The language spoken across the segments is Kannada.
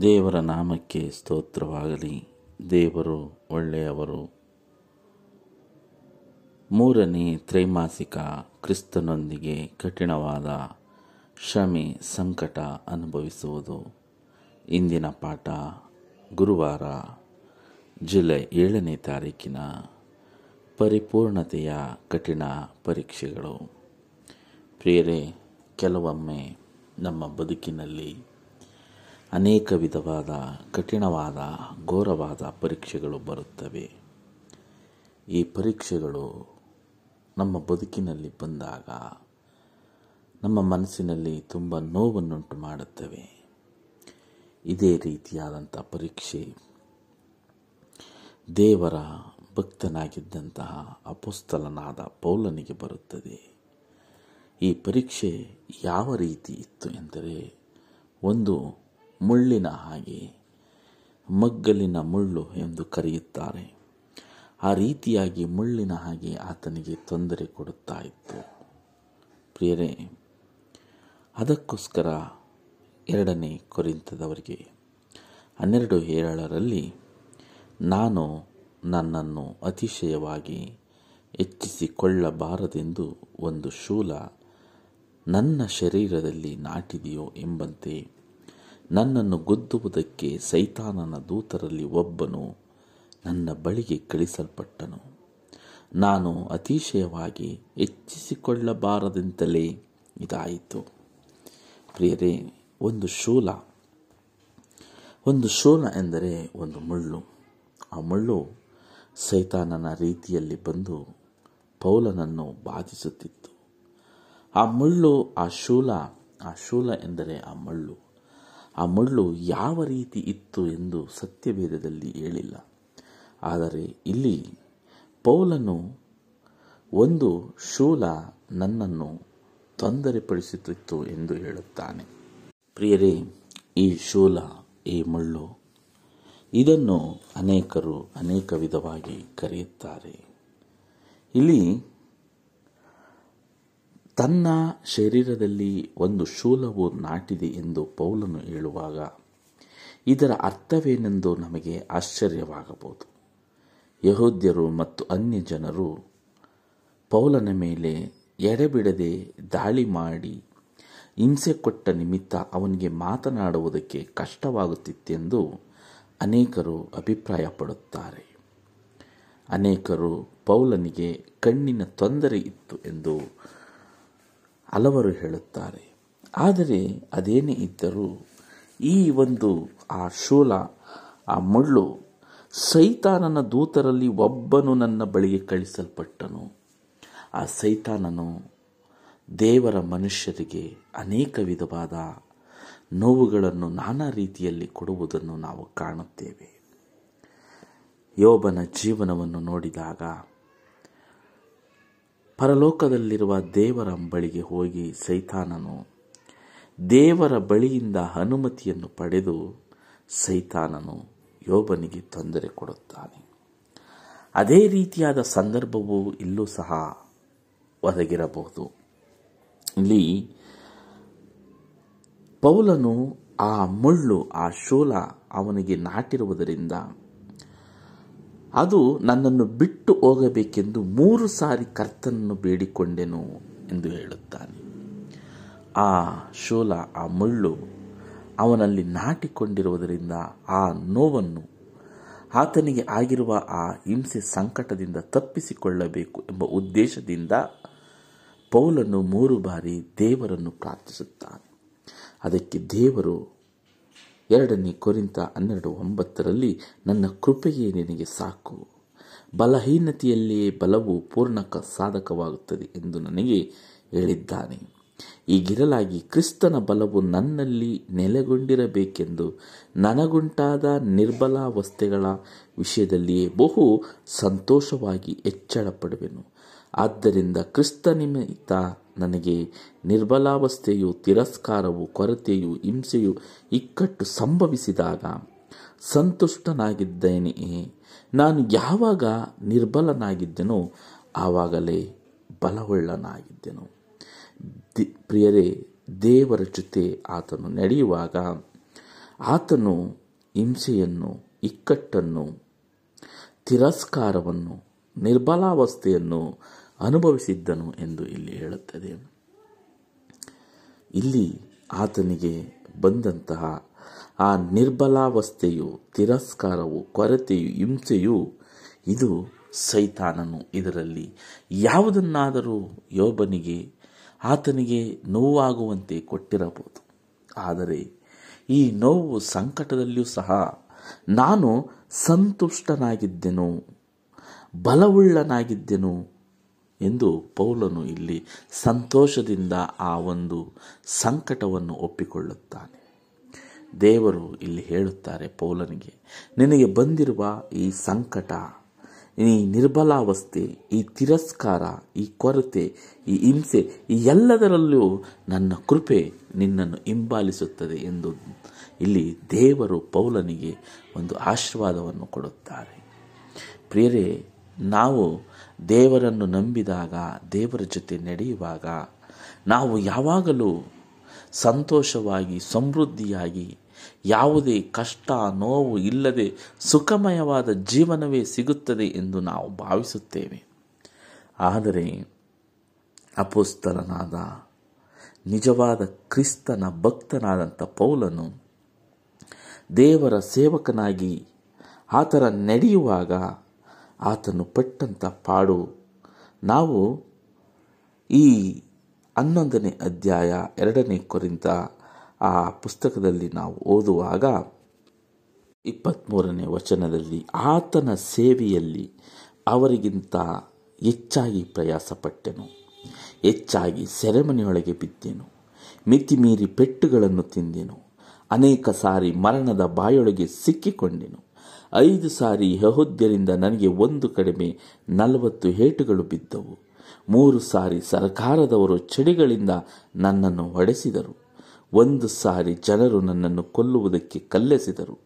ದೇವರ ನಾಮಕ್ಕೆ ಸ್ತೋತ್ರವಾಗಲಿ. ದೇವರು ಒಳ್ಳೆಯವರು. ಮೂರನೇ ತ್ರೈಮಾಸಿಕ ಕ್ರಿಸ್ತನೊಂದಿಗೆ ಕಠಿಣವಾದ ಶ್ರಮೆ ಸಂಕಟ ಅನುಭವಿಸುವುದು. ಇಂದಿನ ಪಾಠ ಗುರುವಾರ, ಜುಲೈ ಏಳನೇ ತಾರೀಕಿನ ಪರಿಪೂರ್ಣತೆಯ ಕಠಿಣ ಪರೀಕ್ಷೆಗಳು. ಪ್ರಿಯರೇ, ಕೆಲವೊಮ್ಮೆ ನಮ್ಮ ಬದುಕಿನಲ್ಲಿ ಅನೇಕ ವಿಧವಾದ, ಕಠಿಣವಾದ, ಘೋರವಾದ ಪರೀಕ್ಷೆಗಳು ಬರುತ್ತವೆ. ಈ ಪರೀಕ್ಷೆಗಳು ನಮ್ಮ ಬದುಕಿನಲ್ಲಿ ಬಂದಾಗ ನಮ್ಮ ಮನಸ್ಸಿನಲ್ಲಿ ತುಂಬ ನೋವನ್ನುಂಟು ಮಾಡುತ್ತವೆ. ಇದೇ ರೀತಿಯಾದಂಥ ಪರೀಕ್ಷೆ ದೇವರ ಭಕ್ತನಾಗಿದ್ದಂತಹ ಅಪುಸ್ತಲನಾದ ಪೌಲನಿಗೆ ಬರುತ್ತದೆ. ಈ ಪರೀಕ್ಷೆ ಯಾವ ರೀತಿ ಇತ್ತು ಎಂದರೆ, ಒಂದು ಮುಳ್ಳಿನ ಹಾಗೆ, ಮಗ್ಗಲಿನ ಮುಳ್ಳು ಎಂದು ಕರೆಯುತ್ತಾರೆ. ಆ ರೀತಿಯಾಗಿ ಮುಳ್ಳಿನ ಹಾಗೆ ಆತನಿಗೆ ತೊಂದರೆ ಕೊಡುತ್ತಾ ಇತ್ತು. ಪ್ರಿಯರೇ, ಅದಕ್ಕೋಸ್ಕರ ಎರಡನೇ ಕೊರಿಂತದವರಿಗೆ ಹನ್ನೆರಡು ಏಳರಲ್ಲಿ, ನಾನು ನನ್ನನ್ನು ಅತಿಶಯವಾಗಿ ಹೆಚ್ಚಿಸಿಕೊಳ್ಳಬಾರದೆಂದು ಒಂದು ಶೂಲ ನನ್ನ ಶರೀರದಲ್ಲಿ ನಾಟಿದೆಯೋ ಎಂಬಂತೆ ನನ್ನನ್ನು ಗೊದ್ದುವುದಕ್ಕೆ ಸೈತಾನನ ದೂತರಲ್ಲಿ ಒಬ್ಬನು ನನ್ನ ಬಳಿಗೆ ಕಳಿಸಲ್ಪಟ್ಟನು. ನಾನು ಅತಿಶಯವಾಗಿ ಹೆಚ್ಚಿಸಿಕೊಳ್ಳಬಾರದೆಂತಲೇ ಇದಾಯಿತು. ಪ್ರಿಯರೇ, ಒಂದು ಶೂಲ. ಒಂದು ಶೂಲ ಎಂದರೆ ಒಂದು ಮುಳ್ಳು. ಆ ಮುಳ್ಳು ಸೈತಾನನ ರೀತಿಯಲ್ಲಿ ಬಂದು ಪೌಲನನ್ನು ಬಾಧಿಸುತ್ತಿತ್ತು. ಆ ಮುಳ್ಳು, ಆ ಶೂಲ ಆ ಶೂಲ ಎಂದರೆ ಆ ಮುಳ್ಳು. ಆ ಮಳ್ಳು ಯಾವ ರೀತಿ ಇತ್ತು ಎಂದು ಸತ್ಯವೇದದಲ್ಲಿ ಹೇಳಿಲ್ಲ. ಆದರೆ ಇಲ್ಲಿ ಪೌಲನು ಒಂದು ಶೂಲ ನನ್ನನ್ನು ತೊಂದರೆಪಡಿಸುತ್ತಿತ್ತು ಎಂದು ಹೇಳುತ್ತಾನೆ. ಪ್ರಿಯರೇ, ಈ ಶೂಲ, ಈ ಮುಳ್ಳು, ಇದನ್ನು ಅನೇಕರು ಅನೇಕ ವಿಧವಾಗಿ ಕರೆಯುತ್ತಾರೆ. ಇಲ್ಲಿ ತನ್ನ ಶರೀರದಲ್ಲಿ ಒಂದು ಶೂಲವು ನಾಟಿದೆ ಎಂದು ಪೌಲನು ಹೇಳುವಾಗ, ಇದರ ಅರ್ಥವೇನೆಂದು ನಮಗೆ ಆಶ್ಚರ್ಯವಾಗಬಹುದು. ಯಹೋದ್ಯರು ಮತ್ತು ಅನ್ಯ ಜನರು ಪೌಲನ ಮೇಲೆ ಎಡೆಬಿಡದೆ ದಾಳಿ ಮಾಡಿ ಹಿಂಸೆ ಕೊಟ್ಟ ನಿಮಿತ್ತ ಅವನಿಗೆ ಮಾತನಾಡುವುದಕ್ಕೆ ಕಷ್ಟವಾಗುತ್ತಿತ್ತೆಂದು ಅನೇಕರು ಅಭಿಪ್ರಾಯಪಡುತ್ತಾರೆ. ಅನೇಕರು ಪೌಲನಿಗೆ ಕಣ್ಣಿನ ತೊಂದರೆ ಇತ್ತು ಎಂದು ಹಲವರು ಹೇಳುತ್ತಾರೆ. ಆದರೆ ಅದೇನೇ ಇದ್ದರೂ ಈ ಒಂದು ಆ ಶೂಲ, ಆ ಮುಳ್ಳು ಸೈತಾನನ ದೂತರಲ್ಲಿ ಒಬ್ಬನು ನನ್ನ ಬಳಿಗೆ ಕಳಿಸಲ್ಪಟ್ಟನು ಆ ಸೈತಾನನು ದೇವರ ಮನುಷ್ಯರಿಗೆ ಅನೇಕ ವಿಧವಾದ ನೋವುಗಳನ್ನು ನಾನಾ ರೀತಿಯಲ್ಲಿ ಕೊಡುವುದನ್ನು ನಾವು ಕಾಣುತ್ತೇವೆ. ಯೋಬನ ಜೀವನವನ್ನು ನೋಡಿದಾಗ ಪರಲೋಕದಲ್ಲಿರುವ ದೇವರ ಬಳಿಗೆ ಹೋಗಿ ಸೈತಾನನು ದೇವರ ಬಳಿಯಿಂದ ಅನುಮತಿಯನ್ನು ಪಡೆದು ಸೈತಾನನು ಯೋಬನಿಗೆ ತೊಂದರೆ ಕೊಡುತ್ತಾನೆ. ಅದೇ ರೀತಿಯಾದ ಸಂದರ್ಭವು ಇಲ್ಲೂ ಸಹ ಒದಗಿರಬಹುದು. ಇಲ್ಲಿ ಪೌಲನು ಆ ಮುಳ್ಳು, ಆ ಶೂಲ ಅವನಿಗೆ ನಾಟಿರುವುದರಿಂದ ಅದು ನನ್ನನ್ನು ಬಿಟ್ಟು ಹೋಗಬೇಕೆಂದು ಮೂರು ಸಾರಿ ಕರ್ತನನ್ನು ಬೇಡಿಕೊಂಡೆನು ಎಂದು ಹೇಳುತ್ತಾನೆ. ಆ ಶೂಲ, ಆ ಮುಳ್ಳು ಅವನಲ್ಲಿ ನಾಟಿಕೊಂಡಿರುವುದರಿಂದ ಆ ನೋವನ್ನು ಆತನಿಗೆ ಆಗಿರುವ ಆ ಹಿಂಸೆ ಸಂಕಟದಿಂದ ತಪ್ಪಿಸಿಕೊಳ್ಳಬೇಕು ಎಂಬ ಉದ್ದೇಶದಿಂದ ಪೌಲನ್ನು ಮೂರು ಬಾರಿ ದೇವರನ್ನು ಪ್ರಾರ್ಥಿಸುತ್ತಾನೆ. ಅದಕ್ಕೆ ದೇವರು ಎರಡನೇ ಕೊರಿಂತ ಹನ್ನೆರಡು ಒಂಬತ್ತರಲ್ಲಿ, ನನ್ನ ಕೃಪೆಯೇ ನಿನಗೆ ಸಾಕು. ಬಲಹೀನತೆಯಲ್ಲಿಯೇ ಬಲವು ಪೂರ್ಣಕ ಸಾಧಕವಾಗುತ್ತದೆ ಎಂದು ನನಗೆ ಹೇಳಿದ್ದಾನೆ. ಈಗಿರಲಾಗಿ ಕ್ರಿಸ್ತನ ಬಲವು ನನ್ನಲ್ಲಿ ನೆಲೆಗೊಂಡಿರಬೇಕೆಂದು ನನಗುಂಟಾದ ನಿರ್ಬಲಾವಸ್ಥೆಗಳ ವಿಷಯದಲ್ಲಿಯೇ ಬಹು ಸಂತೋಷವಾಗಿ ಹೆಚ್ಚಳ ಪಡುವೆನು ಆದ್ದರಿಂದ ಕ್ರಿಸ್ತ ನಿಮಿತ್ತ ನನಗೆ ನಿರ್ಬಲಾವಸ್ಥೆಯು, ತಿರಸ್ಕಾರವು, ಕೊರತೆಯು, ಹಿಂಸೆಯು ಇಕ್ಕಟ್ಟು ಸಂಭವಿಸಿದಾಗ ಸಂತುಷ್ಟನಾಗಿದ್ದೇನೆ. ನಾನು ಯಾವಾಗ ನಿರ್ಬಲನಾಗಿದ್ದೆನೋ, ಆವಾಗಲೇ ಬಲವುಳ್ಳನಾಗಿದ್ದೆನು ದಿ- ಪ್ರಿಯರೇ, ದೇವರ ಜೊತೆ ಆತನು ನಡೆಯುವಾಗ ಆತನು ಹಿಂಸೆಯನ್ನು, ಇಕ್ಕಟ್ಟನ್ನು, ತಿರಸ್ಕಾರವನ್ನು, ನಿರ್ಬಲಾವಸ್ಥೆಯನ್ನು ಅನುಭವಿಸಿದ್ದನು ಎಂದು ಇಲ್ಲಿ ಹೇಳುತ್ತದೆ. ಇಲ್ಲಿ ಆತನಿಗೆ ಬಂದಂತಹ ಆ ನಿರ್ಬಲಾವಸ್ಥೆಯು, ತಿರಸ್ಕಾರವು, ಕೊರತೆಯು, ಹಿಂಸೆಯು, ಇದು ಸೈತಾನನು. ಇದರಲ್ಲಿ ಯಾವುದನ್ನಾದರೂ ಯೋಬನಿಗೆ, ಆತನಿಗೆ ನೋವಾಗುವಂತೆ ಕೊಟ್ಟಿರಬಹುದು. ಆದರೆ ಈ ನೋವು ಸಂಕಟದಲ್ಲಿಯೂ ಸಹ ನಾನು ಸಂತುಷ್ಟನಾಗಿದ್ದೆನು, ಬಲವುಳ್ಳನಾಗಿದ್ದೆನು ಎಂದು ಪೌಲನು ಇಲ್ಲಿ ಸಂತೋಷದಿಂದ ಆ ಒಂದು ಸಂಕಟವನ್ನು ಒಪ್ಪಿಕೊಳ್ಳುತ್ತಾನೆ. ದೇವರು ಇಲ್ಲಿ ಹೇಳುತ್ತಾರೆ ಪೌಲನಿಗೆ, ನಿನಗೆ ಬಂದಿರುವ ಈ ಸಂಕಟ, ಈ ನಿರ್ಬಲಾವಸ್ಥೆ, ಈ ತಿರಸ್ಕಾರ, ಈ ಕೊರತೆ, ಈ ಹಿಂಸೆ, ಈ ಎಲ್ಲದರಲ್ಲೂ ನನ್ನ ಕೃಪೆ ನಿನ್ನನ್ನು ಹಿಂಬಾಲಿಸುತ್ತದೆ ಎಂದು ಇಲ್ಲಿ ದೇವರು ಪೌಲನಿಗೆ ಒಂದು ಆಶೀರ್ವಾದವನ್ನು ಕೊಡುತ್ತಾರೆ. ಪ್ರಿಯರೇ, ನಾವು ದೇವರನ್ನು ನಂಬಿದಾಗ, ದೇವರ ಜೊತೆ ನಡೆಯುವಾಗ ನಾವು ಯಾವಾಗಲೂ ಸಂತೋಷವಾಗಿ, ಸಮೃದ್ಧಿಯಾಗಿ, ಯಾವುದೇ ಕಷ್ಟ, ನೋವು ಇಲ್ಲದೆ ಸುಖಮಯವಾದ ಜೀವನವೇ ಸಿಗುತ್ತದೆ ಎಂದು ನಾವು ಭಾವಿಸುತ್ತೇವೆ. ಆದರೆ ಅಪೋಸ್ತಲನಾದ, ನಿಜವಾದ ಕ್ರಿಸ್ತನ ಭಕ್ತನಾದಂಥ ಪೌಲನು ದೇವರ ಸೇವಕನಾಗಿ ಆತರ ನಡೆಯುವಾಗ ಆತನು ಪಟ್ಟಂತ ಪಾಡು. ನಾವು ಈ ಹನ್ನೊಂದನೇ ಅಧ್ಯಾಯ ಎರಡನೇ ಕುರಿತ ಆ ಪುಸ್ತಕದಲ್ಲಿ ನಾವು ಓದುವಾಗ ಇಪ್ಪತ್ತ್ಮೂರನೇ ವಚನದಲ್ಲಿ ಆತನ ಸೇವೆಯಲ್ಲಿ ಅವರಿಗಿಂತ ಹೆಚ್ಚಾಗಿ ಪ್ರಯಾಸಪಟ್ಟೆನು. ಹೆಚ್ಚಾಗಿ ಸೆರೆಮನೆಯೊಳಗೆ ಬಿದ್ದೆನು. ಮಿತಿಮೀರಿ ಪೆಟ್ಟುಗಳನ್ನು ತಿಂದೆನು. ಅನೇಕ ಸಾರಿ ಮರಣದ ಬಾಯೊಳಗೆ ಸಿಕ್ಕಿಕೊಂಡೆನು. ಐದು ಸಾರಿ ಯಹೋದ್ಯರಿಂದ ನನಗೆ ಒಂದು ಕಡಿಮೆ ನಲವತ್ತು ಏಟುಗಳು ಬಿದ್ದವು. ಮೂರು ಸಾರಿ ಸರ್ಕಾರದವರು ಚಡಿಗಳಿಂದ ನನ್ನನ್ನು ಹೊಡೆಸಿದರು. ಒಂದು ಸಾರಿ ಜನರು ನನ್ನನ್ನು ಕೊಲ್ಲುವುದಕ್ಕೆ ಕಲ್ಲೆಸಿದರು.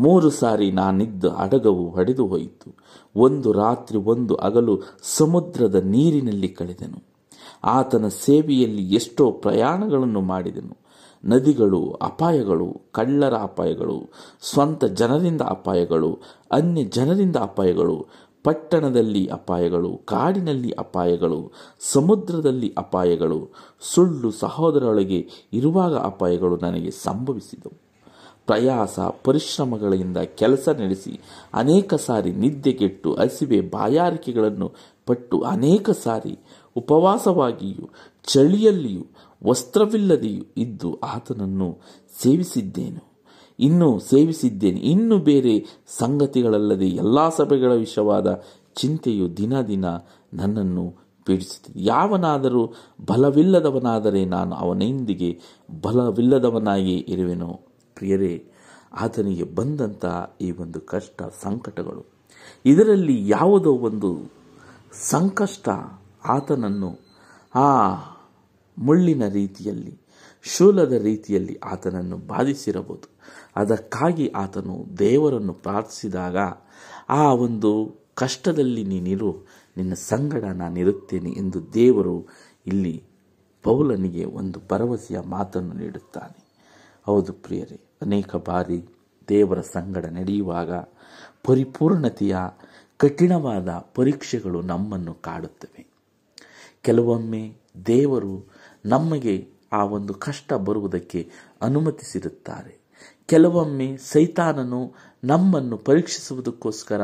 ಮೂರು ಸಾರಿ ನಾನಿದ್ದ ಅಡಗವು ಹೊಡೆದು ಹೋಯಿತು. ಒಂದು ರಾತ್ರಿ ಒಂದು ಅಗಲು ಸಮುದ್ರದ ನೀರಿನಲ್ಲಿ ಕಳೆದೆನು. ಆತನ ಸೇವೆಯಲ್ಲಿ ಎಷ್ಟೋ ಪ್ರಯಾಣಗಳನ್ನು ಮಾಡಿದೆನು. ನದಿಗಳು, ಅಪಾಯಗಳು, ಕಳ್ಳರ ಅಪಾಯಗಳು, ಸ್ವಂತ ಜನರಿಂದ ಅಪಾಯಗಳು, ಅನ್ಯ ಜನರಿಂದ ಅಪಾಯಗಳು, ಪಟ್ಟಣದಲ್ಲಿ ಅಪಾಯಗಳು, ಕಾಡಿನಲ್ಲಿ ಅಪಾಯಗಳು, ಸಮುದ್ರದಲ್ಲಿ ಅಪಾಯಗಳು, ಸುಳ್ಳು ಸಹೋದರೊಳಗೆ ಇರುವಾಗ ಅಪಾಯಗಳು ನನಗೆ ಸಂಭವಿಸಿದವು. ಪ್ರಯಾಸ, ಪರಿಶ್ರಮಗಳಿಂದ ಕೆಲಸ ನಡೆಸಿ, ಅನೇಕ ಸಾರಿ ನಿದ್ದೆಗೆಟ್ಟು ಹಸಿವೆ ಬಾಯಾರಿಕೆಗಳನ್ನು ಪಟ್ಟು ಅನೇಕ ಸಾರಿ ಉಪವಾಸವಾಗಿಯೂ, ಚಳಿಯಲ್ಲಿಯೂ ವಸ್ತ್ರವಿಲ್ಲದೆಯೂ ಇದ್ದು ಆತನನ್ನು ಸೇವಿಸಿದ್ದೇನು? ಇನ್ನೂ ಸೇವಿಸಿದ್ದೇನೆ. ಇನ್ನು ಬೇರೆ ಸಂಗತಿಗಳಲ್ಲದೆ ಎಲ್ಲ ಸಭೆಗಳ ವಿಷಯವಾದ ಚಿಂತೆಯು ದಿನ ದಿನ ನನ್ನನ್ನು ಪೀಡಿಸುತ್ತಿದೆ. ಯಾವನಾದರೂ ಬಲವಿಲ್ಲದವನಾದರೆ ನಾನು ಅವನೊಂದಿಗೆ ಬಲವಿಲ್ಲದವನಾಗಿ ಇರುವೆನೋ. ಪ್ರಿಯರೇ, ಆತನಿಗೆ ಬಂದಂತಹ ಈ ಒಂದು ಕಷ್ಟ ಸಂಕಟಗಳು, ಇದರಲ್ಲಿ ಯಾವುದೋ ಒಂದು ಸಂಕಷ್ಟ ಆತನನ್ನು, ಆ ಮುಳ್ಳಿನ ರೀತಿಯಲ್ಲಿ, ಶೂಲದ ರೀತಿಯಲ್ಲಿ ಆತನನ್ನು ಬಾಧಿಸಿರಬಹುದು. ಅದಕ್ಕಾಗಿ ಆತನು ದೇವರನ್ನು ಪ್ರಾರ್ಥಿಸಿದಾಗ, ಆ ಒಂದು ಕಷ್ಟದಲ್ಲಿ ನೀನಿರು, ನಿನ್ನ ಸಂಗಡ ನಾನಿರುತ್ತೇನೆ ಎಂದು ದೇವರು ಇಲ್ಲಿ ಪೌಲನಿಗೆ ಒಂದು ಭರವಸೆಯ ಮಾತನ್ನು ನೀಡುತ್ತಾನೆ. ಹೌದು ಪ್ರಿಯರೇ, ಅನೇಕ ಬಾರಿ ದೇವರ ಸಂಗಡ ನಡೆಯುವಾಗ ಪರಿಪೂರ್ಣತೆಯ, ಕಠಿಣವಾದ ಪರೀಕ್ಷೆಗಳು ನಮ್ಮನ್ನು ಕಾಡುತ್ತವೆ. ಕೆಲವೊಮ್ಮೆ ದೇವರು ನಮಗೆ ಆ ಒಂದು ಕಷ್ಟ ಬರುವುದಕ್ಕೆ ಅನುಮತಿಸಿರುತ್ತಾರೆ. ಕೆಲವೊಮ್ಮೆ ಸೈತಾನನು ನಮ್ಮನ್ನು ಪರೀಕ್ಷಿಸುವುದಕ್ಕೋಸ್ಕರ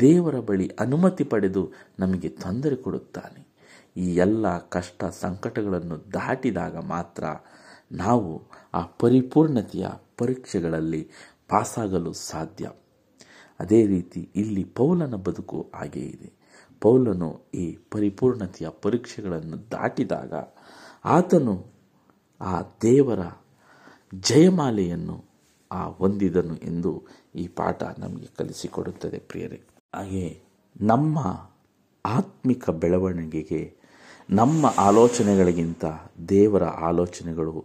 ದೇವರ ಬಳಿ ಅನುಮತಿ ಪಡೆದು ನಮಗೆ ತೊಂದರೆ ಕೊಡುತ್ತಾನೆ. ಈ ಎಲ್ಲ ಕಷ್ಟ ಸಂಕಟಗಳನ್ನು ದಾಟಿದಾಗ ಮಾತ್ರ ನಾವು ಆ ಪರಿಪೂರ್ಣತೆಯ ಪರೀಕ್ಷೆಗಳಲ್ಲಿ ಪಾಸಾಗಲು ಸಾಧ್ಯ. ಅದೇ ರೀತಿ ಇಲ್ಲಿ ಪೌಲನ ಬದುಕು ಹಾಗೇ ಇದೆ. ಪೌಲನು ಈ ಪರಿಪೂರ್ಣತೆಯ ಪರೀಕ್ಷೆಗಳನ್ನು ದಾಟಿದಾಗ ಆತನು ಆ ದೇವರ ಜಯಮಾಲೆಯನ್ನು ಆ ಹೊಂದಿದನು ಎಂದು ಈ ಪಾಠ ನಮಗೆ ಕಲಿಸಿಕೊಡುತ್ತದೆ ಪ್ರಿಯರೇ. ಹಾಗೆ ನಮ್ಮ ಆತ್ಮಿಕ ಬೆಳವಣಿಗೆಗೆ, ನಮ್ಮ ಆಲೋಚನೆಗಳಿಗಿಂತ ದೇವರ ಆಲೋಚನೆಗಳು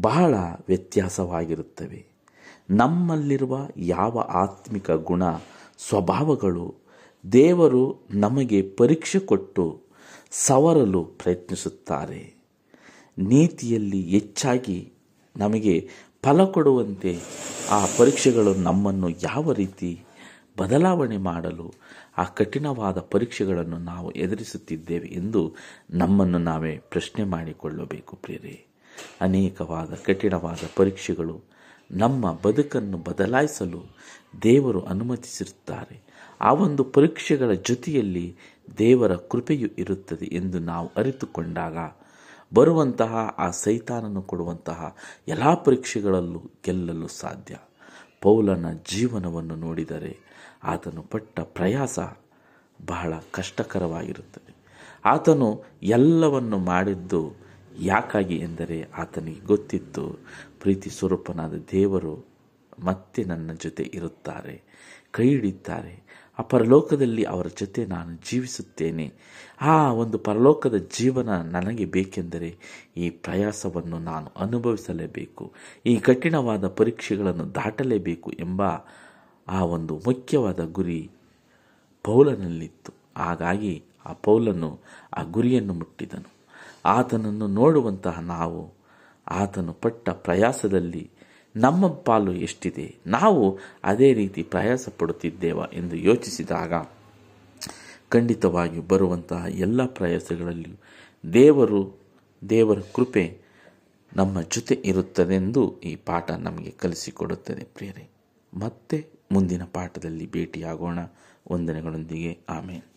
ಬಹಳ ವ್ಯತ್ಯಾಸವಾಗಿರುತ್ತವೆ. ನಮ್ಮಲ್ಲಿರುವ ಯಾವ ಆತ್ಮಿಕ ಗುಣ, ಸ್ವಭಾವಗಳು ದೇವರು ನಮಗೆ ಪರೀಕ್ಷೆ ಕೊಟ್ಟು ಸವರಲು ಪ್ರಯತ್ನಿಸುತ್ತಾರೆ. ನೀತಿಯಲ್ಲಿ ಹೆಚ್ಚಾಗಿ ನಮಗೆ ಫಲ ಕೊಡುವಂತೆ ಆ ಪರೀಕ್ಷೆಗಳು ನಮ್ಮನ್ನು ಯಾವ ರೀತಿ ಬದಲಾವಣೆ ಮಾಡಲು ಆ ಕಠಿಣವಾದ ಪರೀಕ್ಷೆಗಳನ್ನು ನಾವು ಎದುರಿಸುತ್ತಿದ್ದೇವೆ ಎಂದು ನಮ್ಮನ್ನು ನಾವೇ ಪ್ರಶ್ನೆ ಮಾಡಿಕೊಳ್ಳಬೇಕು ಪ್ರಿಯರೇ. ಅನೇಕವಾದ ಕಠಿಣವಾದ ಪರೀಕ್ಷೆಗಳು ನಮ್ಮ ಬದುಕನ್ನು ಬದಲಾಯಿಸಲು ದೇವರು ಅನುಮತಿಸಿರುತ್ತಾರೆ. ಆ ಒಂದು ಪರೀಕ್ಷೆಗಳ ಜೊತೆಯಲ್ಲಿ ದೇವರ ಕೃಪೆಯು ಇರುತ್ತದೆ ಎಂದು ನಾವು ಅರಿತುಕೊಂಡಾಗ ಬರುವಂತಹ ಆ ಸೈತಾನನ್ನು ಕೊಡುವಂತಹ ಎಲ್ಲ ಪರೀಕ್ಷೆಗಳಲ್ಲೂ ಗೆಲ್ಲಲು ಸಾಧ್ಯ. ಪೌಲನ ಜೀವನವನ್ನು ನೋಡಿದರೆ ಆತನು ಪಟ್ಟ ಪ್ರಯಾಸ ಬಹಳ ಕಷ್ಟಕರವಾಗಿರುತ್ತದೆ. ಆತನು ಎಲ್ಲವನ್ನು ಮಾಡಿದ್ದು ಯಾಕಾಗಿ ಎಂದರೆ ಆತನಿಗೆ ಗೊತ್ತಿತ್ತು, ಪ್ರೀತಿ ಸ್ವರೂಪನಾದ ದೇವರು ಮತ್ತೆ ನನ್ನ ಜೊತೆ ಇರುತ್ತಾರೆ ಕೈ ಹಿಡಿತಾರೆ ಆ ಪರಲೋಕದಲ್ಲಿ ಅವರ ಜೊತೆ ನಾನು ಜೀವಿಸುತ್ತೇನೆ. ಆ ಒಂದು ಪರಲೋಕದ ಜೀವನ ನನಗೆ ಬೇಕೆಂದರೆ ಈ ಪ್ರಯಾಸವನ್ನು ನಾನು ಅನುಭವಿಸಲೇಬೇಕು. ಈ ಕಠಿಣವಾದ ಪರೀಕ್ಷೆಗಳನ್ನು ದಾಟಲೇಬೇಕು ಎಂಬ ಆ ಒಂದು ಮುಖ್ಯವಾದ ಗುರಿ ಪೌಲನಲ್ಲಿತ್ತು. ಹಾಗಾಗಿ ಆ ಪೌಲನು ಆ ಗುರಿಯನ್ನು ಮುಟ್ಟಿದನು. ಆತನನ್ನು ನೋಡುವಂತಹ ನಾವು ಆತನು ಪಟ್ಟ ಪ್ರಯಾಸದಲ್ಲಿ ನಮ್ಮ ಪಾಲು ಎಷ್ಟಿದೆ? ನಾವು ಅದೇ ರೀತಿ ಪ್ರಯಾಸ ಪಡುತ್ತಿದ್ದೇವ ಎಂದು ಯೋಚಿಸಿದಾಗ ಖಂಡಿತವಾಗಿ ಬರುವಂತಹ ಎಲ್ಲ ಪ್ರಯಾಸಗಳಲ್ಲಿಯೂ ದೇವರು, ದೇವರ ಕೃಪೆ ನಮ್ಮ ಜೊತೆ ಇರುತ್ತದೆಂದು ಈ ಪಾಠ ನಮಗೆ ಕಲಿಸಿಕೊಡುತ್ತದೆ ಪ್ರಿಯರೇ. ಮತ್ತೆ ಮುಂದಿನ ಪಾಠದಲ್ಲಿ ಭೇಟಿಯಾಗೋಣ. ವಂದನೆಗಳೊಂದಿಗೆ. ಆಮೇಲೆ